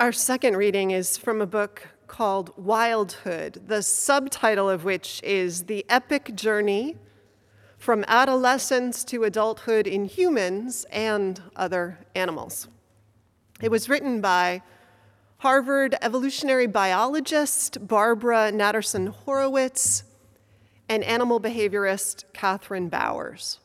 Our second reading is from a book called Wildhood, the subtitle of which is The Epic Journey from Adolescence to Adulthood in Humans and Other Animals. It was written by Harvard evolutionary biologist Barbara Natterson Horowitz and animal behaviorist Kathryn Bowers.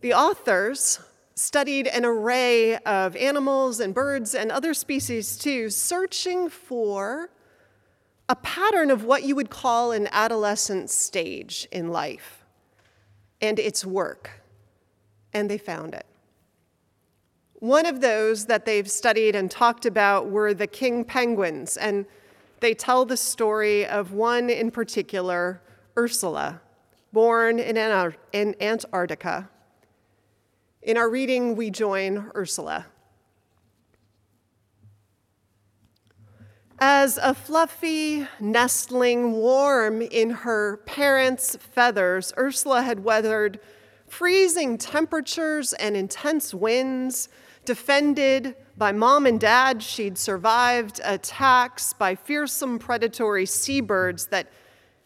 The authors studied an array of animals and birds and other species too, searching for a pattern of what you would call an adolescent stage in life and its work. And they found it. One of those that they've studied and talked about were the king penguins, and they tell the story of one in particular, Ursula, born in Antarctica in our reading, we join Ursula. As a fluffy nestling warm in her parents' feathers, Ursula had weathered freezing temperatures and intense winds. Defended by mom and dad, she'd survived attacks by fearsome predatory seabirds that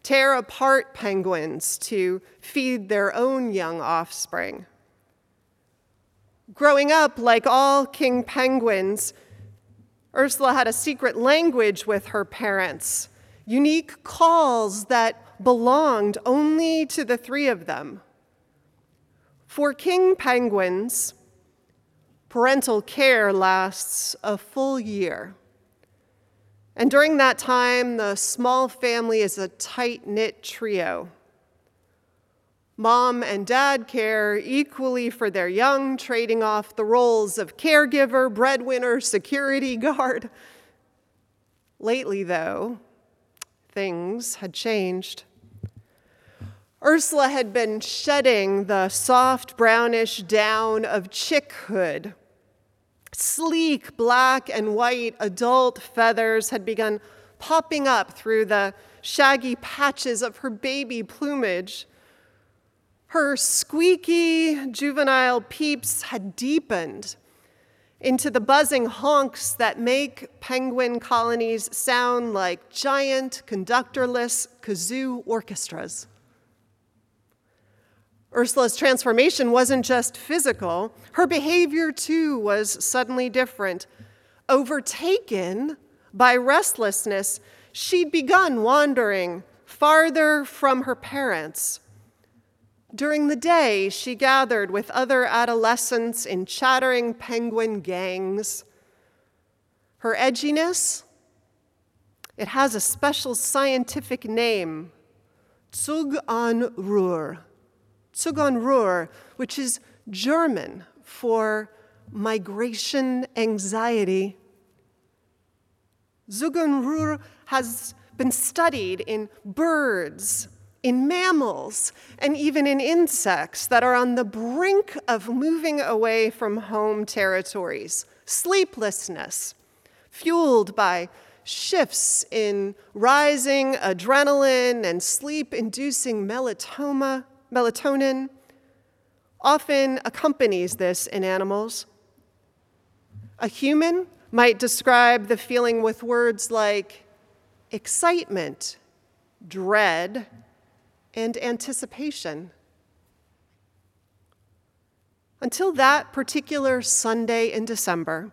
tear apart penguins to feed their own young offspring. Growing up, like all king penguins, Ursula had a secret language with her parents, unique calls that belonged only to the three of them. For king penguins, parental care lasts a full year. And during that time, the small family is a tight knit trio. Mom and dad care equally for their young, trading off the roles of caregiver, breadwinner, security guard. Lately, though, things had changed. Ursula had been shedding the soft brownish down of chickhood. Sleek black and white adult feathers had begun popping up through the shaggy patches of her baby plumage. Her squeaky juvenile peeps had deepened into the buzzing honks that make penguin colonies sound like giant conductorless kazoo orchestras. Ursula's transformation wasn't just physical, her behavior too was suddenly different. Overtaken by restlessness, she'd begun wandering farther from her parents during the day, she gathered with other adolescents in chattering penguin gangs. Her edginess, it has a special scientific name, Zug an Ruhr. Zugunruhe, which is German for migration anxiety. Zugunruhe has been studied in birds in mammals, and even in insects that are on the brink of moving away from home territories. Sleeplessness, fueled by shifts in rising adrenaline and sleep inducing melatonin, often accompanies this in animals. A human might describe the feeling with words like excitement, dread, and anticipation. Until that particular Sunday in December,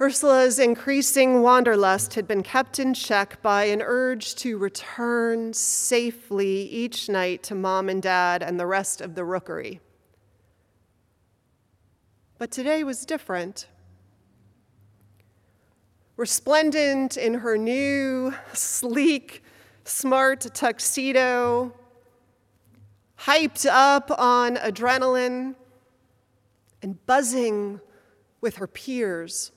Ursula's increasing wanderlust had been kept in check by an urge to return safely each night to mom and dad and the rest of the rookery. But today was different. Resplendent in her new, sleek, smart tuxedo, hyped up on adrenaline, and buzzing with her peers.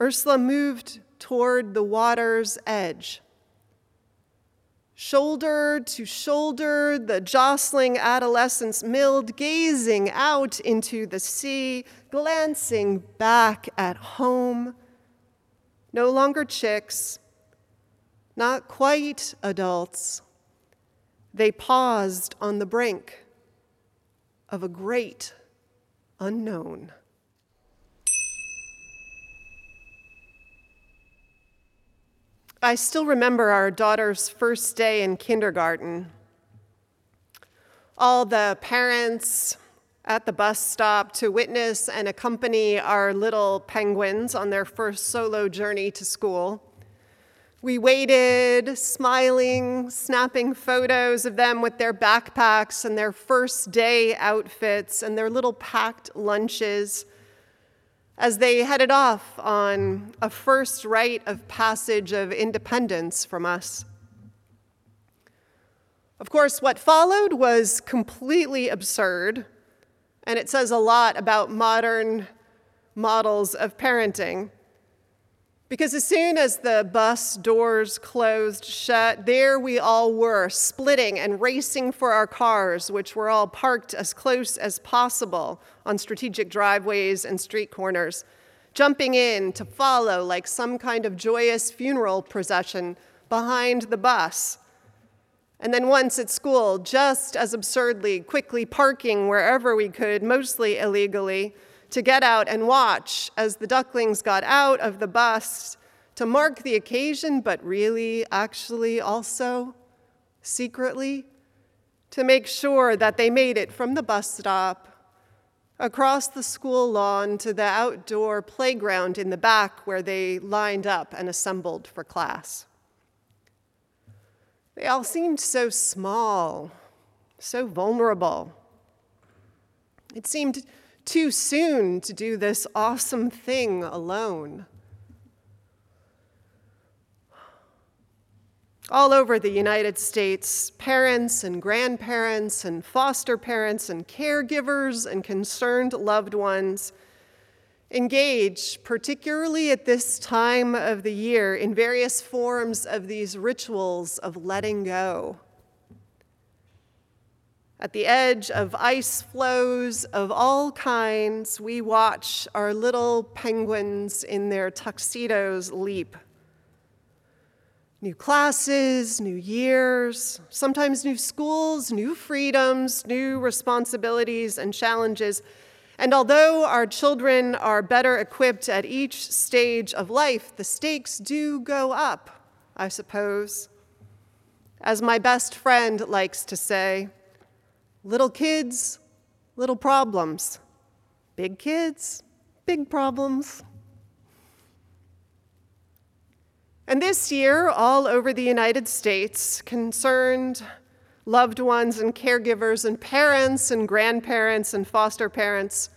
Ursula moved toward the water's edge. Shoulder to shoulder, the jostling adolescents milled, gazing out into the sea, glancing back at home. No longer chicks, not quite adults, they paused on the brink of a great unknown. I still remember our daughter's first day in kindergarten. All the parents at the bus stop to witness and accompany our little penguins on their first solo journey to school. We waited, smiling, snapping photos of them with their backpacks and their first day outfits and their little packed lunches as they headed off on a first rite of passage of independence from us. Of course, what followed was completely absurd, and it says a lot about modern models of parenting. Because as soon as the bus doors closed shut, there we all were, splitting and racing for our cars, which were all parked as close as possible on strategic driveways and street corners, jumping in to follow like some kind of joyous funeral procession behind the bus. And then once at school, just as absurdly, quickly parking wherever we could, mostly illegally to get out and watch as the ducklings got out of the bus to mark the occasion, but really, actually, also secretly, to make sure that they made it from the bus stop across the school lawn to the outdoor playground in the back where they lined up and assembled for class. They all seemed so small, so vulnerable. It seemed too soon to do this awesome thing alone. All over the United States, parents and grandparents and foster parents and caregivers and concerned loved ones engage, particularly at this time of the year, in various forms of these rituals of letting go at the edge of ice floes of all kinds, we watch our little penguins in their tuxedos leap. New classes, new years, sometimes new schools, new freedoms, new responsibilities and challenges. And although our children are better equipped at each stage of life, the stakes do go up, I suppose. As my best friend likes to say, Little kids, little problems. Big kids, big problems. And this year, all over the United States, concerned loved ones and caregivers and parents and grandparents and foster parents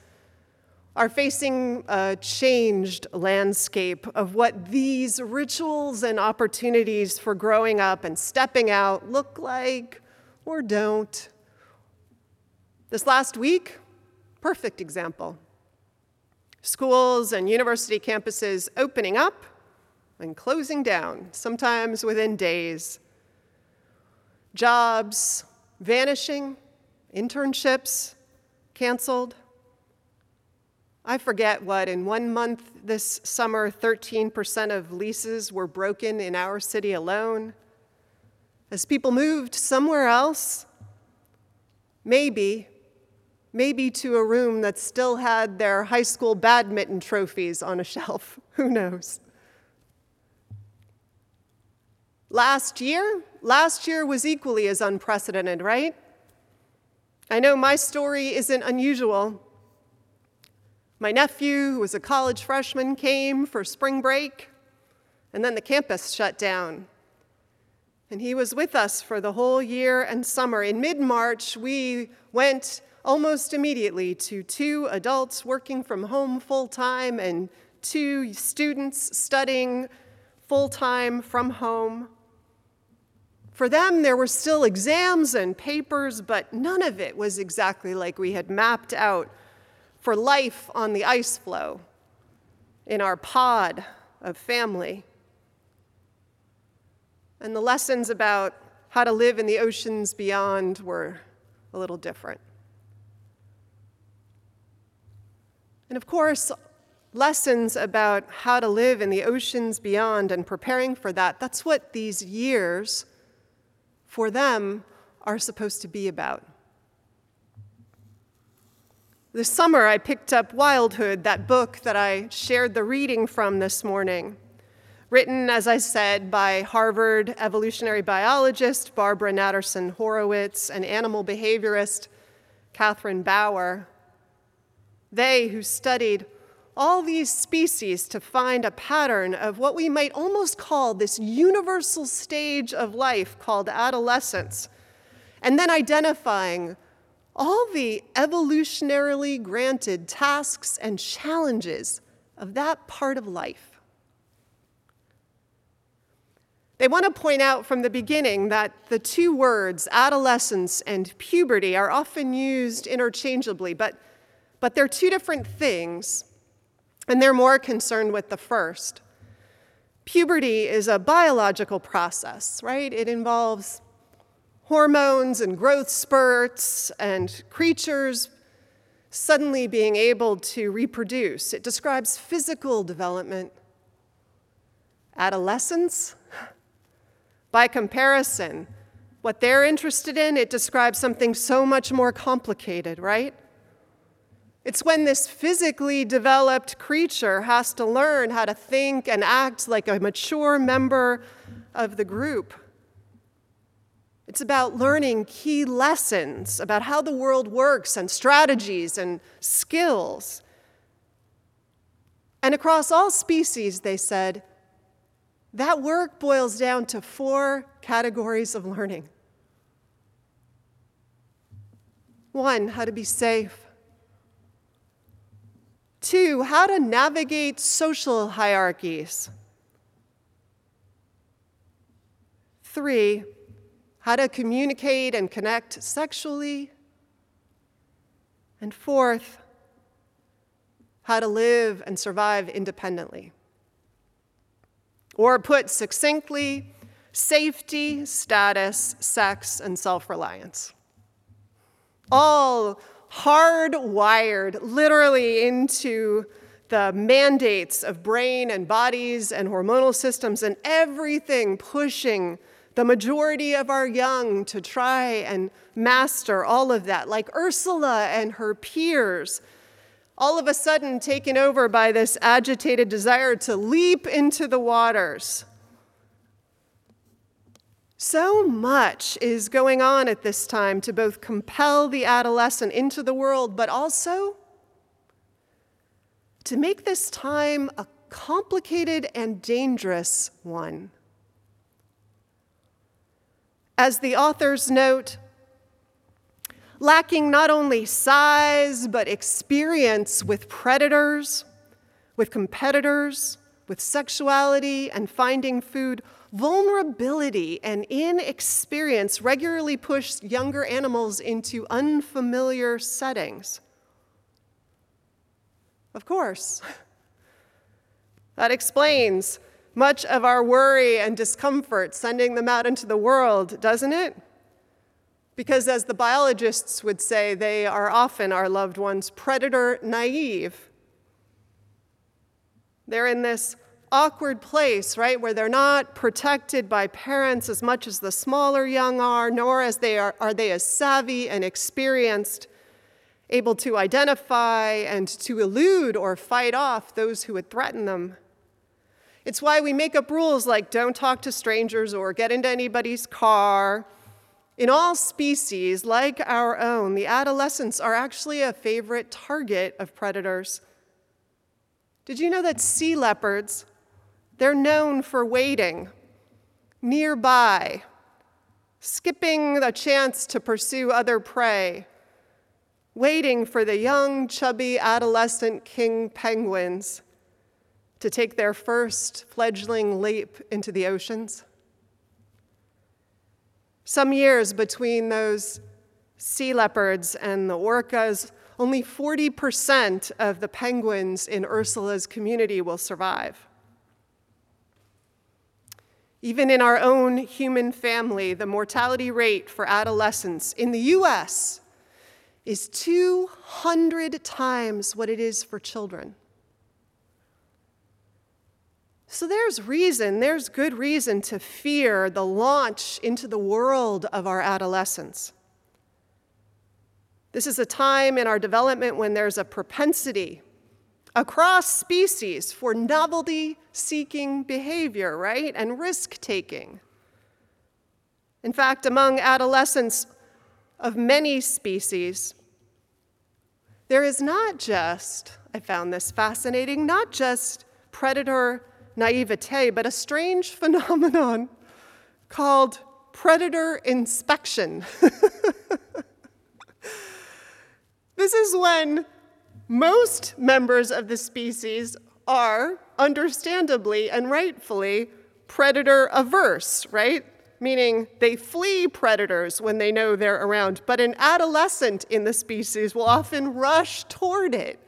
are facing a changed landscape of what these rituals and opportunities for growing up and stepping out look like or don't. This last week, perfect example. Schools and university campuses opening up and closing down, sometimes within days. Jobs vanishing, internships canceled. I forget what, in one month this summer, 13% of leases were broken in our city alone. As people moved somewhere else, maybe maybe to a room that still had their high school badminton trophies on a shelf. Who knows? Last year, last year was equally as unprecedented, right? I know my story isn't unusual. My nephew, who was a college freshman, came for spring break, and then the campus shut down. And he was with us for the whole year and summer. In mid March, we went almost immediately to two adults working from home full time and two students studying full time from home. For them, there were still exams and papers, but none of it was exactly like we had mapped out for life on the ice floe in our pod of family. And the lessons about how to live in the oceans beyond were a little different. And of course, lessons about how to live in the oceans beyond and preparing for that, that's what these years for them are supposed to be about. This summer, I picked up Wildhood, that book that I shared the reading from this morning, written, as I said, by Harvard evolutionary biologist Barbara Natterson Horowitz and animal behaviorist Kathryn Bowers. They, who studied all these species to find a pattern of what we might almost call this universal stage of life called adolescence, and then identifying all the evolutionarily granted tasks and challenges of that part of life. They want to point out from the beginning that the two words, adolescence and puberty, are often used interchangeably, but, but they're two different things, and they're more concerned with the first. Puberty is a biological process, right? It involves hormones and growth spurts and creatures suddenly being able to reproduce. It describes physical development. Adolescence, by comparison, what they're interested in, it describes something so much more complicated, right? It's when this physically developed creature has to learn how to think and act like a mature member of the group. It's about learning key lessons about how the world works and strategies and skills. And across all species, they said, that work boils down to four categories of learning. One, how to be safe. Two, how to navigate social hierarchies. Three, how to communicate and connect sexually. And fourth, how to live and survive independently. Or put succinctly, safety, status, sex, and self reliance. All hardwired literally into the mandates of brain and bodies and hormonal systems and everything pushing the majority of our young to try and master all of that, like Ursula and her peers all of a sudden taken over by this agitated desire to leap into the waters. So much is going on at this time to both compel the adolescent into the world, but also to make this time a complicated and dangerous one. As the authors note, lacking not only size, but experience with predators, with competitors, with sexuality and finding food, vulnerability and inexperience regularly push younger animals into unfamiliar settings. Of course, that explains much of our worry and discomfort sending them out into the world, doesn't it? Because, as the biologists would say, they are often our loved ones predator naive. They're in this awkward place, right, where they're not protected by parents as much as the smaller young are, nor as they are, are they as savvy and experienced, able to identify and to elude or fight off those who would threaten them. It's why we make up rules like don't talk to strangers or get into anybody's car in all species, like our own, the adolescents are actually a favorite target of predators. Did you know that sea leopards, they're known for waiting nearby, skipping the chance to pursue other prey, waiting for the young, chubby, adolescent king penguins to take their first fledgling leap into the oceans? Some years between those sea leopards and the orcas, only 40% of the penguins in Ursula's community will survive. Even in our own human family, the mortality rate for adolescents in the US is 200 times what it is for children. So there's reason, there's good reason to fear the launch into the world of our adolescence. This is a time in our development when there's a propensity, across species for novelty seeking behavior, right? And risk taking. In fact, among adolescents of many species, there is not just, I found this fascinating, not just predator naivete, but a strange phenomenon called predator inspection. this is when most members of the species are, understandably and rightfully, predator averse, right? Meaning they flee predators when they know they're around. But an adolescent in the species will often rush toward it,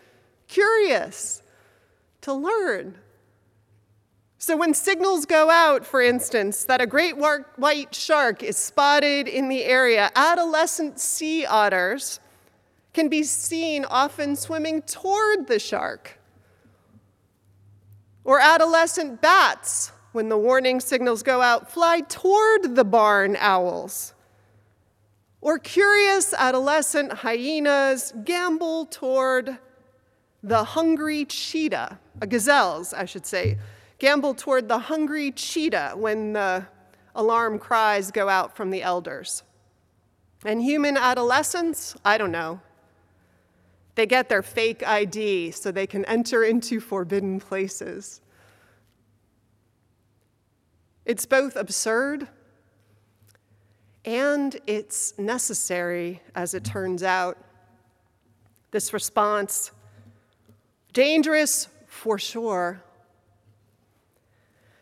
curious to learn. So, when signals go out, for instance, that a great white shark is spotted in the area, adolescent sea otters can be seen often swimming toward the shark. Or adolescent bats, when the warning signals go out, fly toward the barn owls. Or curious adolescent hyenas gambol toward the hungry cheetah, a gazelles, I should say, gambol toward the hungry cheetah when the alarm cries go out from the elders. And human adolescents, I don't know, they get their fake ID so they can enter into forbidden places. It's both absurd and it's necessary, as it turns out. This response, dangerous for sure.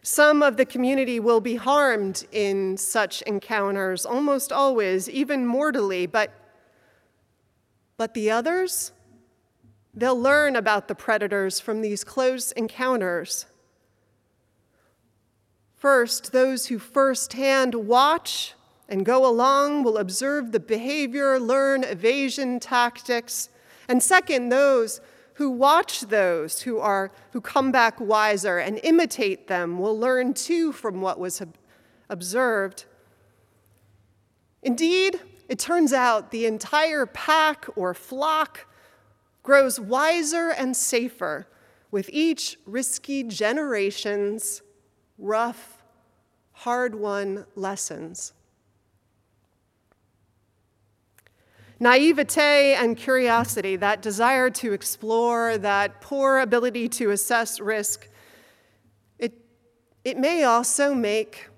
Some of the community will be harmed in such encounters, almost always, even mortally, but, but the others, They'll learn about the predators from these close encounters. First, those who firsthand watch and go along will observe the behavior, learn evasion tactics. And second, those who watch those who are who come back wiser and imitate them will learn too from what was observed. Indeed, it turns out the entire pack or flock grows wiser and safer with each risky generation's rough, hard won lessons. Naivete and curiosity, that desire to explore, that poor ability to assess risk, it, it may also make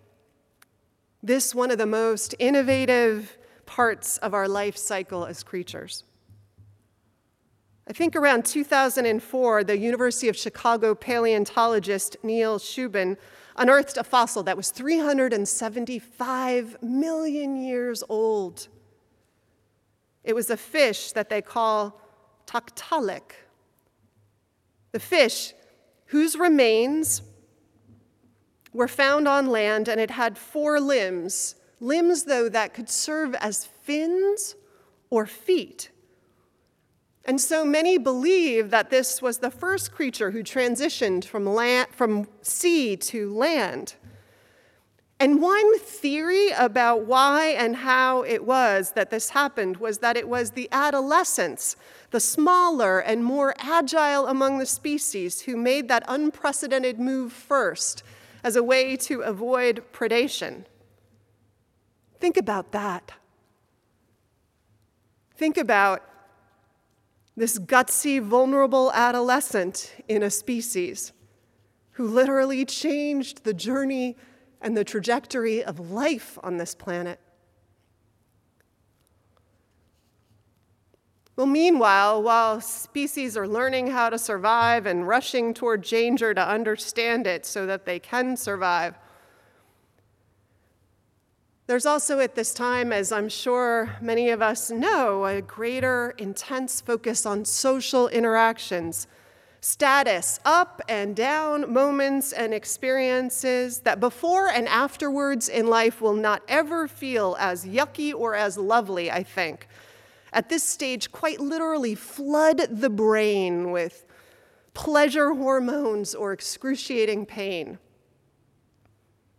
this one of the most innovative parts of our life cycle as creatures. I think around 2004, the University of Chicago paleontologist Neil Shubin unearthed a fossil that was 375 million years old. It was a fish that they call Tiktaalik. The fish, whose remains were found on land, and it had four limbs, limbs, though, that could serve as fins or feet. And so many believe that this was the first creature who transitioned from, land, from sea to land. And one theory about why and how it was that this happened was that it was the adolescents, the smaller and more agile among the species, who made that unprecedented move first as a way to avoid predation. Think about that. Think about this gutsy, vulnerable adolescent in a species who literally changed the journey and the trajectory of life on this planet. Well, meanwhile, while species are learning how to survive and rushing toward danger to understand it so that they can survive, there's also at this time, as I'm sure many of us know, a greater intense focus on social interactions, status, up and down moments and experiences that before and afterwards in life will not ever feel as yucky or as lovely, I think. At this stage, quite literally flood the brain with pleasure hormones or excruciating pain.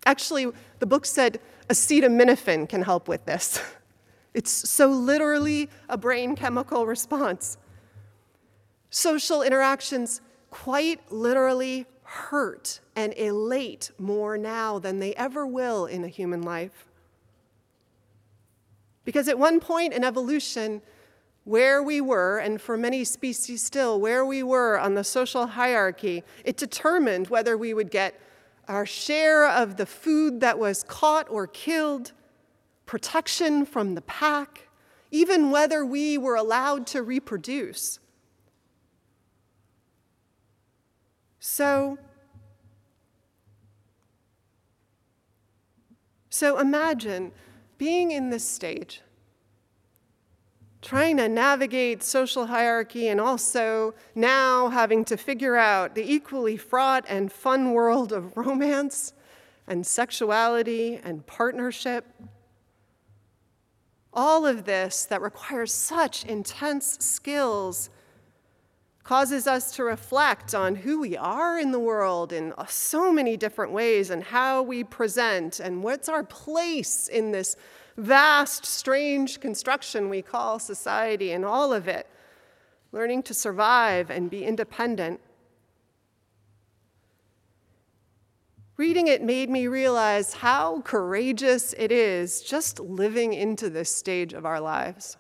Actually, the book said, acetaminophen can help with this. It's so literally a brain chemical response. Social interactions quite literally hurt and elate more now than they ever will in a human life. Because at one point in evolution, where we were, and for many species still, where we were on the social hierarchy, it determined whether we would get our share of the food that was caught or killed, protection from the pack, even whether we were allowed to reproduce. So, so imagine being in this stage, trying to navigate social hierarchy and also now having to figure out the equally fraught and fun world of romance and sexuality and partnership. All of this that requires such intense skills causes us to reflect on who we are in the world in so many different ways and how we present and what's our place in this vast, strange construction we call society and all of it. Learning to survive and be independent. Reading it made me realize how courageous it is just living into this stage of our lives.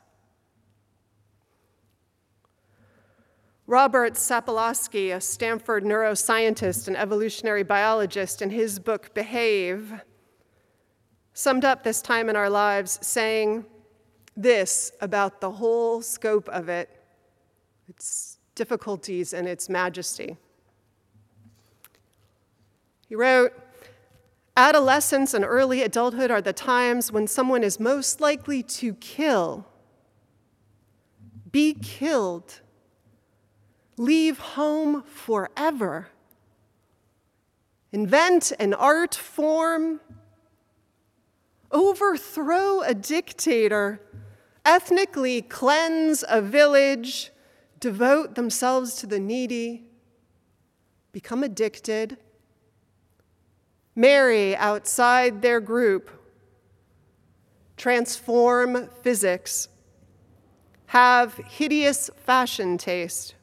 Robert Sapolsky, a Stanford neuroscientist and evolutionary biologist, in his book Behave, summed up this time in our lives saying this about the whole scope of it, its difficulties and its majesty. He wrote, Adolescence and early adulthood are the times when someone is most likely to kill, be killed leave home forever, invent an art form, overthrow a dictator, ethnically cleanse a village, devote themselves to the needy, become addicted, marry outside their group, transform physics, have hideous fashion taste,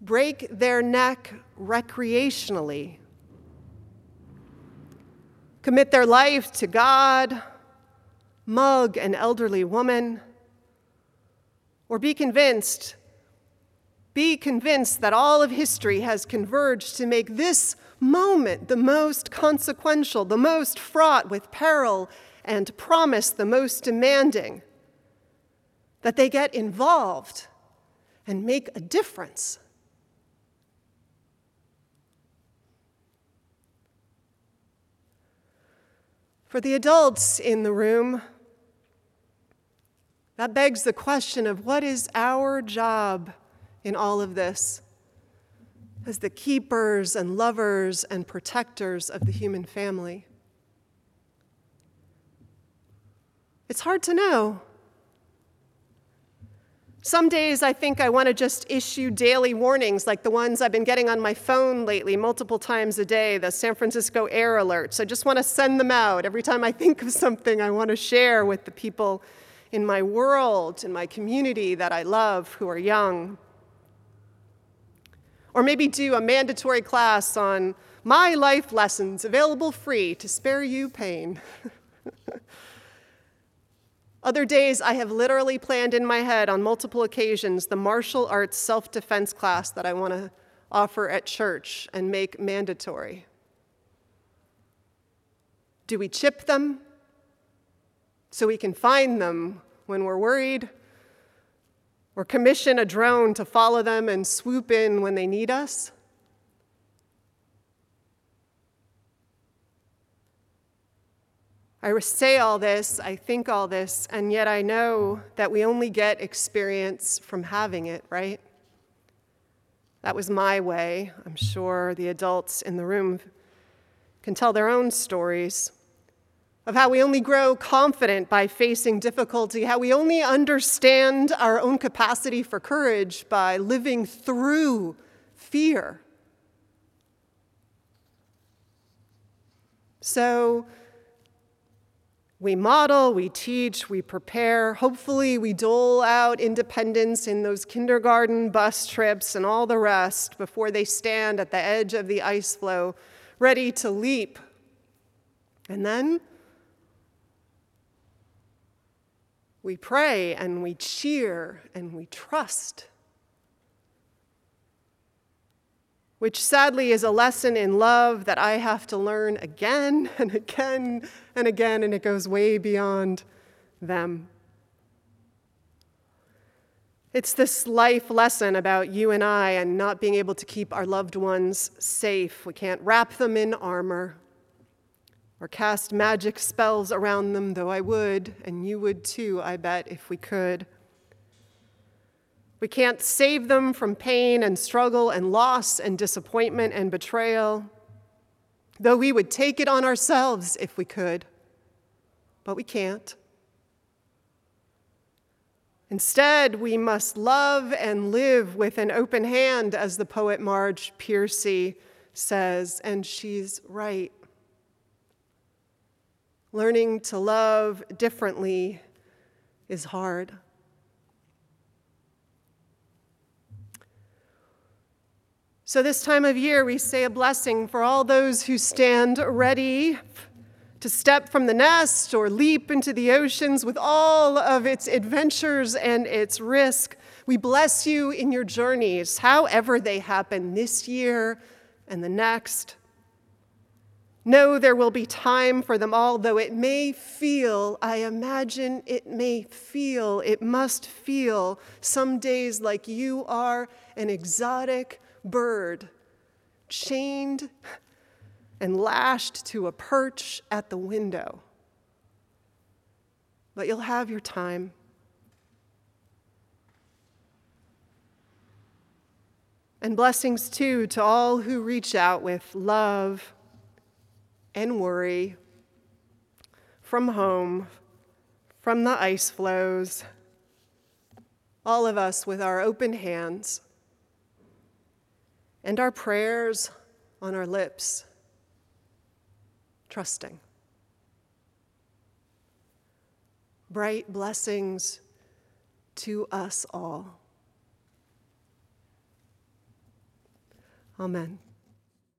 break their neck recreationally, commit their life to God, mug an elderly woman, or be convinced, be convinced that all of history has converged to make this moment the most consequential, the most fraught with peril and promise, the most demanding, that they get involved and make a difference. For the adults in the room, that begs the question of what is our job in all of this as the keepers and lovers and protectors of the human family? It's hard to know. Some days I think I want to just issue daily warnings like the ones I've been getting on my phone lately multiple times a day, the San Francisco air alerts. I just want to send them out. Every time I think of something I want to share with the people in my world, in my community that I love who are young. Or maybe do a mandatory class on my life lessons available free to spare you pain. Other days, I have literally planned in my head on multiple occasions the martial arts self defense class that I want to offer at church and make mandatory. Do we chip them so we can find them when we're worried? Or commission a drone to follow them and swoop in when they need us? I say all this, I think all this, and yet I know that we only get experience from having it, right? That was my way. I'm sure the adults in the room can tell their own stories of how we only grow confident by facing difficulty, how we only understand our own capacity for courage by living through fear. So, We model, we teach, we prepare. Hopefully, we dole out independence in those kindergarten bus trips and all the rest before they stand at the edge of the ice floe, ready to leap. And then we pray and we cheer and we trust. Which sadly is a lesson in love that I have to learn again and again and again, and it goes way beyond them. It's this life lesson about you and I and not being able to keep our loved ones safe. We can't wrap them in armor or cast magic spells around them, though I would, and you would too, I bet, if we could. We can't save them from pain and struggle and loss and disappointment and betrayal, though we would take it on ourselves if we could, but we can't. Instead, we must love and live with an open hand, as the poet Marge Piercy says, and she's right. Learning to love differently is hard. So, this time of year, we say a blessing for all those who stand ready to step from the nest or leap into the oceans with all of its adventures and its risk. We bless you in your journeys, however they happen this year and the next. Know there will be time for them all, though it may feel, I imagine it may feel, it must feel some days like you are an exotic bird chained and lashed to a perch at the window. But you'll have your time. And blessings too to all who reach out with love and worry from home, from the ice floes, all of us with our open hands and our prayers on our lips, trusting. Bright blessings to us all. Amen.